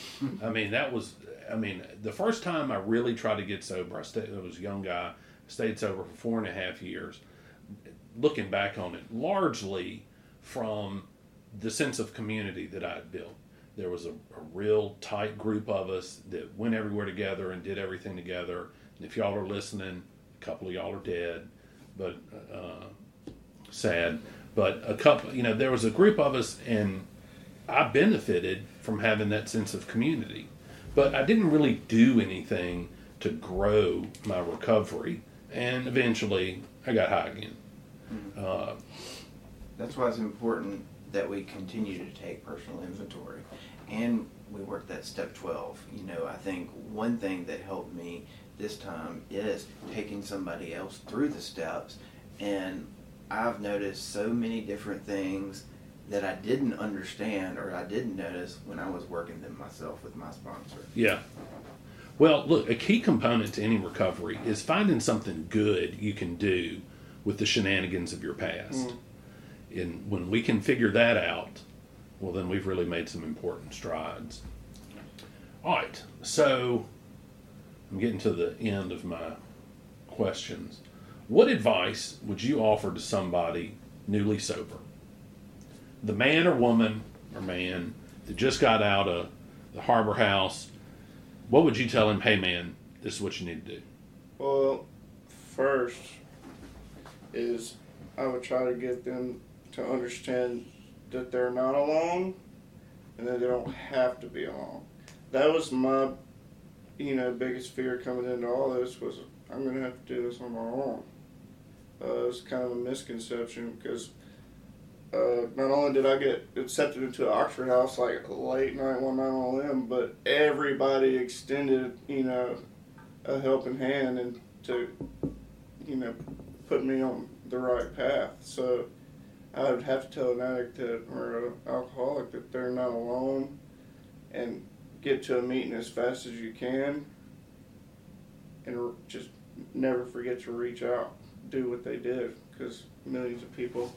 I mean, that was, I mean, the first time I really tried to get sober, I, stayed, I was a young guy, stayed sober for four and a half years. Looking back on it, largely from the sense of community that I had built. There was a, a real tight group of us that went everywhere together and did everything together. And if y'all are listening, a couple of y'all are dead, but uh, sad. But a couple, you know, there was a group of us, and I benefited from having that sense of community. But I didn't really do anything to grow my recovery, and eventually I got high again. Uh, That's why it's important that we continue to take personal inventory and we work that step 12. You know, I think one thing that helped me this time is taking somebody else through the steps and I've noticed so many different things that I didn't understand or I didn't notice when I was working them myself with my sponsor. Yeah. Well, look, a key component to any recovery is finding something good you can do with the shenanigans of your past. Mm-hmm. And when we can figure that out, well, then we've really made some important strides. All right, so I'm getting to the end of my questions. What advice would you offer to somebody newly sober? The man or woman or man that just got out of the harbor house, what would you tell him? Hey, man, this is what you need to do. Well, first is I would try to get them to understand that they're not alone and that they don't have to be alone. That was my, you know, biggest fear coming into all this was I'm going to have to do this on my own. Uh, it was kind of a misconception because uh, not only did I get accepted into Oxford house like late night one night on limb, but everybody extended, you know, a helping hand and to, you know, put me on the right path. So I would have to tell an addict that, or an alcoholic that they're not alone and get to a meeting as fast as you can and just never forget to reach out, do what they did because millions of people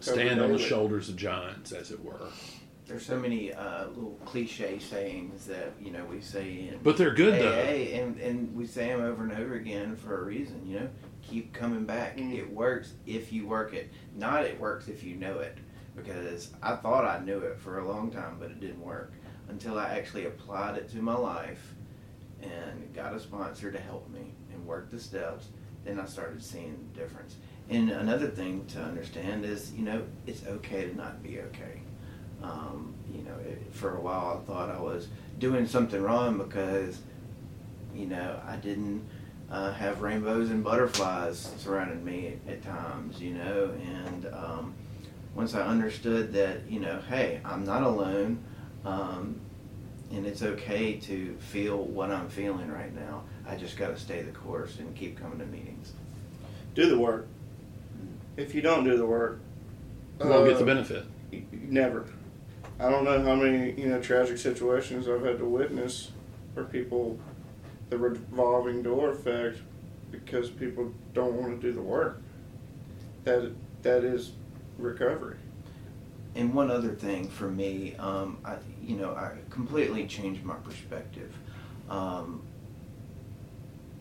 Stand on the daily. shoulders of giants, as it were. There's so many uh, little cliche sayings that you know we say in But they're good though. And and we say them over and over again for a reason. You know, keep coming back. Mm. It works if you work it. Not it works if you know it. Because I thought I knew it for a long time, but it didn't work until I actually applied it to my life and got a sponsor to help me and work the steps. Then I started seeing the difference. And another thing to understand is, you know, it's okay to not be okay. Um, you know, it, for a while I thought I was doing something wrong because, you know, I didn't uh, have rainbows and butterflies surrounding me at, at times, you know, and um, once I understood that, you know, hey, I'm not alone, um, and it's okay to feel what I'm feeling right now. I just got to stay the course and keep coming to meetings. Do the work. If you don't do the work, You won't get the uh, benefit. y- y- Never. I don't know how many you know tragic situations I've had to witness where people the revolving door effect because people don't want to do the work. That that is recovery. And one other thing for me, um, I, you know, I completely changed my perspective. Um,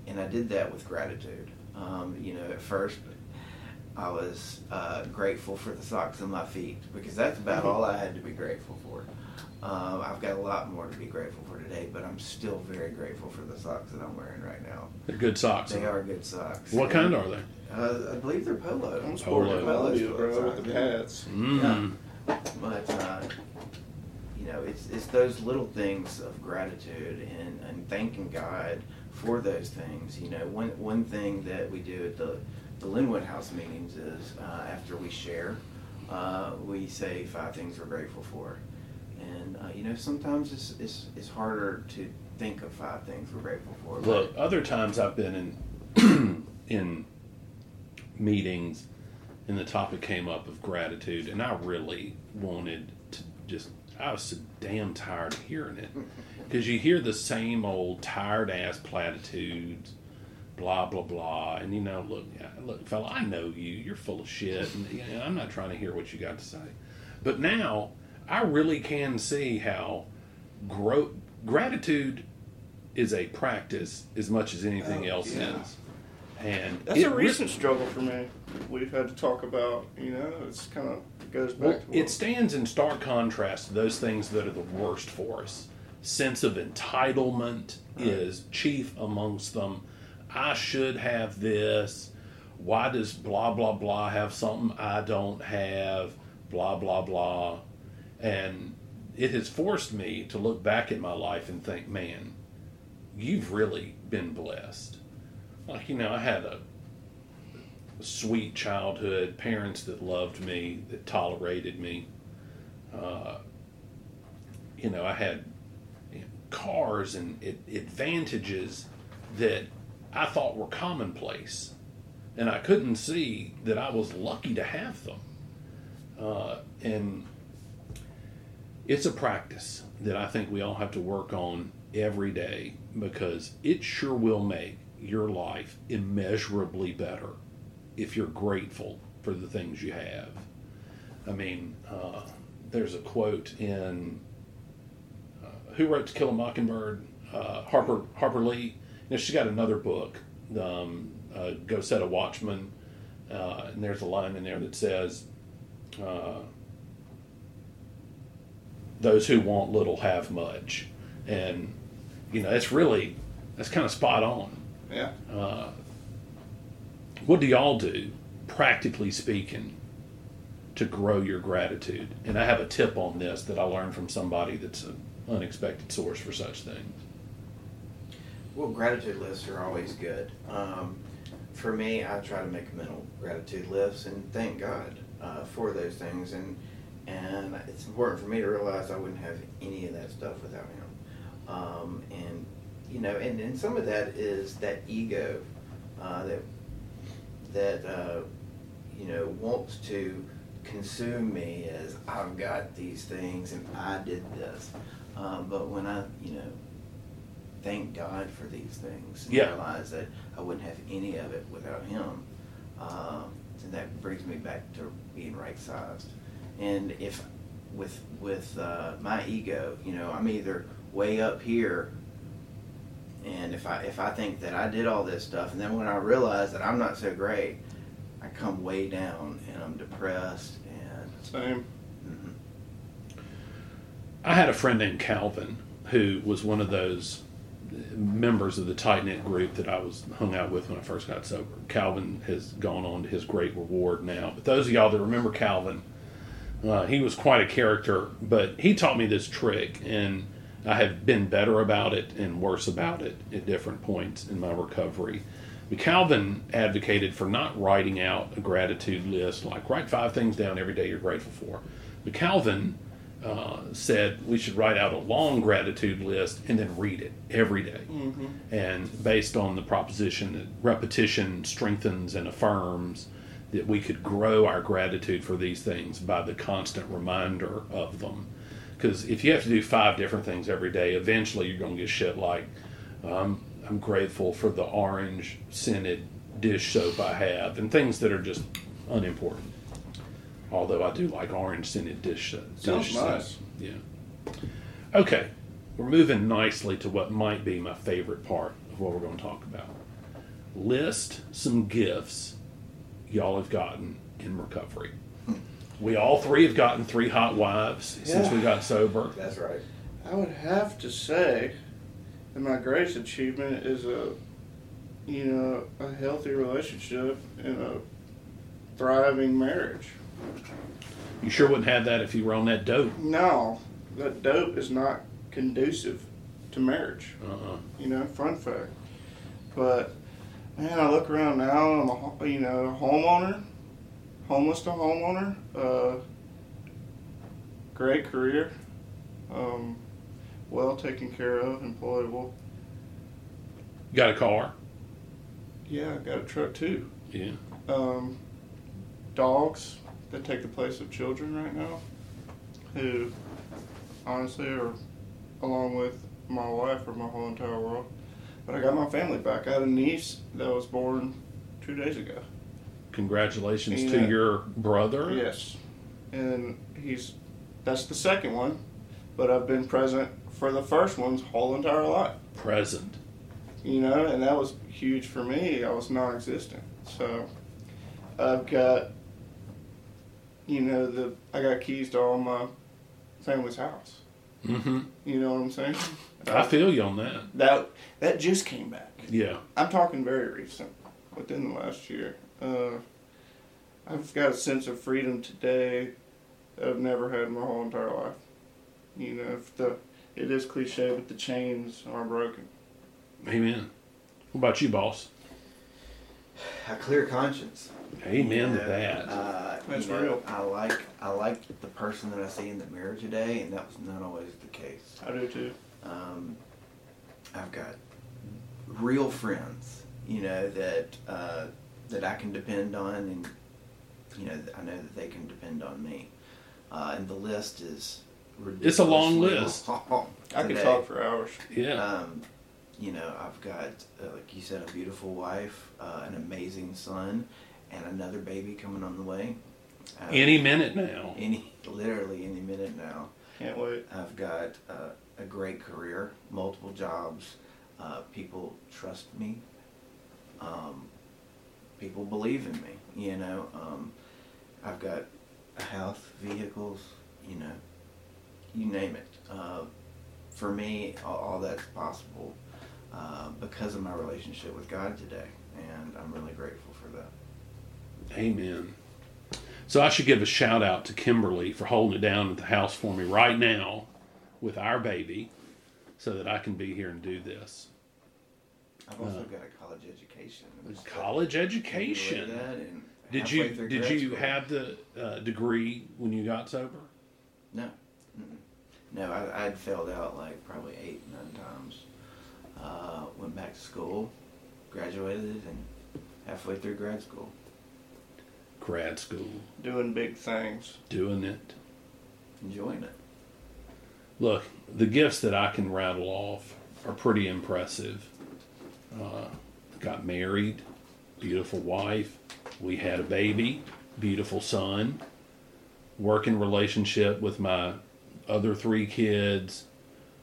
and I did that with gratitude. Um, you know, at first, I was uh, grateful for the socks on my feet because that's about all I had to be grateful for. Um, I've got a lot more to be grateful for today, but I'm still very grateful for the socks that I'm wearing right now. They're good socks. They are good socks. What kind are they? Uh, I believe they're polo. I'm Polo. sporting Polo you, bro, with the pads. Mm. but uh, you know it's it's those little things of gratitude and, and thanking God for those things. You know, one one thing that we do at the the Linwood House meetings is uh, after we share, uh, we say five things we're grateful for, and uh, you know sometimes it's, it's it's harder to think of five things we're grateful for. Look, other times I've been in in meetings and the topic came up of gratitude and I really wanted to just I was so damn tired of hearing it. Because you hear the same old tired ass platitudes, blah blah blah, and you know, look, look, fella, I know you. You're full of shit, and you know, I'm not trying to hear what you got to say. But now I really can see how gro- gratitude is a practice as much as anything Oh, else yeah. is. And That's it a re- recent struggle for me. We've had to talk about. You know, it's kind of it goes back Well, to it stands in stark contrast to those things that are the worst for us. Sense of entitlement is chief amongst them. I should have this. Why does blah blah blah have something I don't have? Blah blah blah. And it has forced me to look back at my life and think, man, you've really been blessed. Like, you know, I had a sweet childhood, parents that loved me, that tolerated me. Uh, you know, I had cars and ad- advantages that I thought were commonplace, and I couldn't see that I was lucky to have them. Uh, and it's a practice that I think we all have to work on every day because it sure will make your life immeasurably better if you're grateful for the things you have. I mean, uh, there's a quote in uh, Who Wrote to Kill a Mockingbird? Uh, Harper Harper Lee. Know, she's got another book, um, uh, Go Set a Watchman, uh, and there's a line in there that says, uh, "Those who want little have much," and you know, that's really that's kind of spot on. yeah. Uh, what do y'all do, practically speaking, to grow your gratitude? And I have a tip on this that I learned from somebody that's an unexpected source for such things. Well, gratitude lists are always good. Um, for me, I try to make mental gratitude lists and thank God uh, for those things. And and it's important for me to realize I wouldn't have any of that stuff without Him. Um, and you know, and, and some of that is that ego uh, that that uh, you know wants to consume me as I've got these things and I did this. Um, but when I, you know, thank God for these things and Yeah. realize that I wouldn't have any of it without Him. Um, and that brings me back to being right sized. And if with with uh, my ego, you know, I'm either way up here, and if I if I think that I did all this stuff, and then when I realize that I'm not so great, I come way down and I'm depressed and. Same. mhm. I had a friend named Calvin who was one of those members of the tight knit group that I was hung out with when I first got sober. Calvin has gone on to his great reward now. But those of y'all that remember Calvin, uh, he was quite a character, but he taught me this trick, and I have been better about it and worse about it at different points in my recovery. But Calvin advocated for not writing out a gratitude list, like write five things down every day you're grateful for. But Calvin uh, said we should write out a long gratitude list and then read it every day. And based on the proposition that repetition strengthens and affirms, that we could grow our gratitude for these things by the constant reminder of them. Because if you have to do five different things every day, eventually you're going to get shit like, um, I'm grateful for the orange scented dish soap I have, and things that are just unimportant. Although I do like orange scented dish soap. Dish nice. Yeah. Okay, we're moving nicely to what might be my favorite part of what we're going to talk about. List some gifts y'all have gotten in recovery. We all three have gotten three hot wives since we got sober. That's right. I would have to say that my greatest achievement is a, you know, a healthy relationship and a thriving marriage. You sure wouldn't have that if you were on that dope. No, that dope is not conducive to marriage. Uh-uh. You know, fun fact. But man, I look around now. I'm a you know homeowner, homeless to homeowner. Uh, great career. Um, well taken care of, employable. You got a car? Yeah, I got a truck too. Yeah. Um, dogs that take the place of children right now, who honestly are, along with my wife, are my whole entire world. But I got my family back. I had a niece that was born two days ago. Congratulations Yeah. to uh, your brother. Yes, and he's that's the second one, but I've been present for the first one's whole entire life. Present. you know, and that was huge for me. I was non-existent, so I've got, you know, the I got keys to all my family's house. Mm-hmm. You know what I'm saying? I feel you on that. that that just came back. Yeah. I'm talking very recent, within the last year. Uh, I've got a sense of freedom today that I've never had in my whole entire life. You know, if the it is cliche, but the chains are broken. Amen. What about you, boss? A clear conscience. Amen You to that. Uh, That's you know, real. I like I like the person that I see in the mirror today, and that was not always the case. I do too. Um, I've got real friends, you know that uh, that I can depend on, and you know I know that they can depend on me. Uh, and the list is It's a long list. long I could talk for hours. yeah. Um, you know, I've got, uh, like you said, a beautiful wife, uh, an amazing son, and another baby coming on the way. Uh, Any minute now. any, literally any minute now. Can't wait. I've got uh, a great career, multiple jobs. Uh, people trust me. Um, people believe in me. You know, um, I've got a house, vehicles. You know, you name it. Uh, for me, all, all that's possible uh, because of my relationship with God today, and I'm really grateful for that. Amen. So I should give a shout out to Kimberly for holding it down at the house for me right now with our baby so that I can be here and do this. I've also Uh, got a college education. College Can you believe education. Did you did you have the uh, degree when you got sober? No. Mm-mm. No, I, I'd failed out like probably eight, nine times. Uh, went back to school, graduated, and halfway through grad school. Grad school, Doing big things. doing it. Enjoying it. Look, the gifts that I can rattle off are pretty impressive. Uh, got married, beautiful wife, we had a baby, beautiful son, working relationship with my other three kids.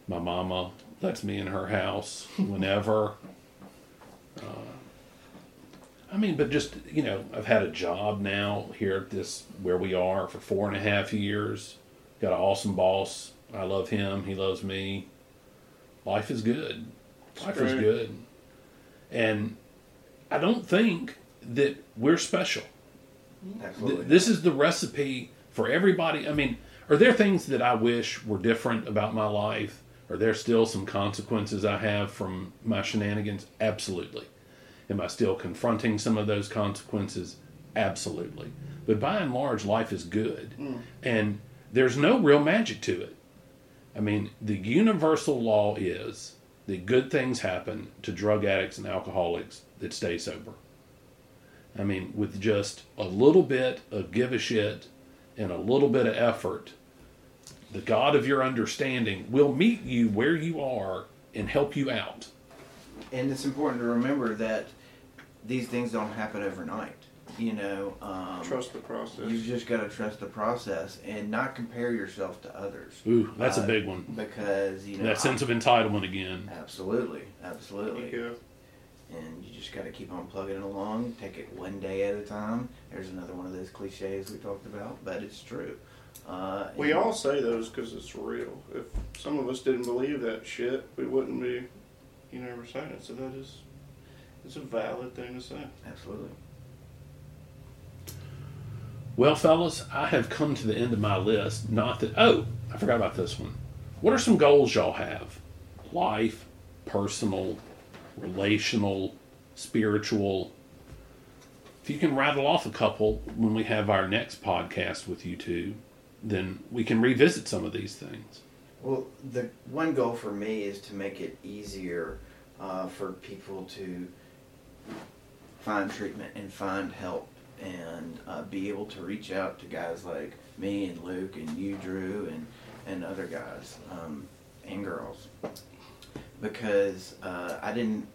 My mama lets me in her house whenever. Uh, I mean, but just you know, I've had a job now here at this where we are for four and a half years. Got an awesome boss. I love him. He loves me. Life is good. Life is good. And I don't think that we're special. Absolutely. Th- this is the recipe for everybody. I mean, are there things that I wish were different about my life? Are there still some consequences I have from my shenanigans? Absolutely. Am I still confronting some of those consequences? Absolutely. But by and large, life is good. Mm. And there's no real magic to it. I mean, the universal law is that good things happen to drug addicts and alcoholics that stay sober. I mean, with just a little bit of give a shit and a little bit of effort, the God of your understanding will meet you where you are and help you out. and it's important to remember that these things don't happen overnight. You know, um, Trust the process. You just got to trust the process and not compare yourself to others. Ooh, that's a Uh, big one. Because you know That sense of entitlement again. absolutely, absolutely, yeah. and you just got to keep on plugging it along. Take it one day at a time. There's another one of those cliches we talked about, but it's true. Uh, We all say those because it's real. If some of us didn't believe that shit, we wouldn't be, you know, reciting it. So that is, it's a valid thing to say. absolutely. Well, fellas, I have come to the end of my list. Not that, oh, I forgot about this one. What are some goals y'all have? Life, personal, relational, spiritual. If you can rattle off a couple when we have our next podcast with you two, then we can revisit some of these things. Well, the one goal for me is to make it easier uh, for people to find treatment and find help and uh, be able to reach out to guys like me and Luke and you, Drew, and, and other guys um, and girls. Because uh, I didn't.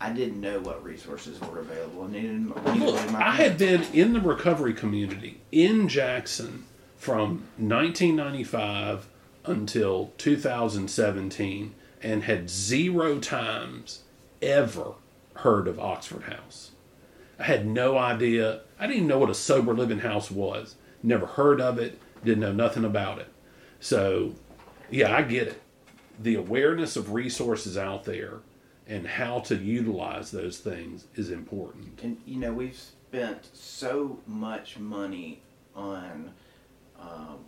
I didn't know what resources were available, my- Look, I had been in the recovery community in Jackson from 1995 until 2017 and had zero times ever heard of Oxford House. I had no idea. I didn't even know what a sober living house was. Never heard of it. Didn't know nothing about it. So, yeah, I get it. The awareness of resources out there and how to utilize those things is important. And you know, we've spent so much money on um,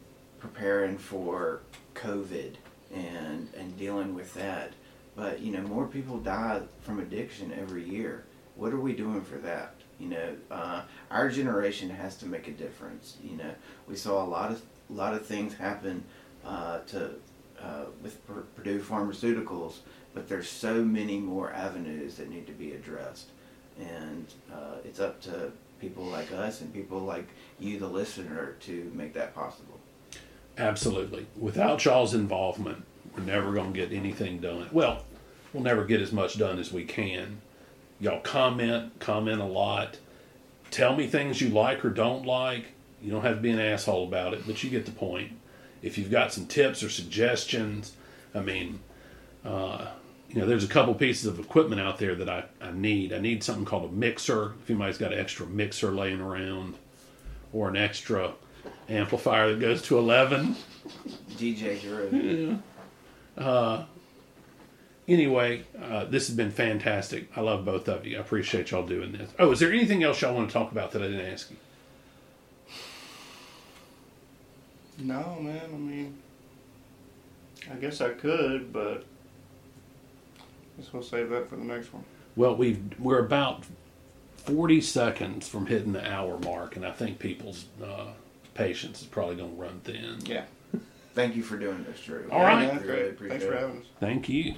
preparing for COVID and and dealing with that. But you know, more people die from addiction every year. What are we doing for that? You know, uh, our generation has to make a difference. You know, we saw a lot of a lot of things happen uh, to uh, with Pur- Purdue Pharmaceuticals, but there's so many more avenues that need to be addressed and uh, it's up to people like us and people like you, the listener, to make that possible. Absolutely. Without y'all's involvement, we're never going to get anything done. Well, we'll never get as much done as we can. Y'all comment, comment a lot. Tell me things you like or don't like. You don't have to be an asshole about it, but you get the point. If you've got some tips or suggestions, I mean, uh, you know, there's a couple pieces of equipment out there that I, I need. I need something called a mixer. If anybody's got an extra mixer laying around, or an extra amplifier that goes to 11. DJ Drew. Anyway, uh, this has been fantastic. I love both of you. I appreciate y'all doing this. Oh, is there anything else y'all want to talk about that I didn't ask you? No, man. I mean, I guess I could, but I guess we'll save that for the next one. Well, we've we're about forty seconds from hitting the hour mark, and I think people's uh, patience is probably going to run thin. Yeah. Thank you for doing this, Drew. All right. Really Thanks for having us. Thank you.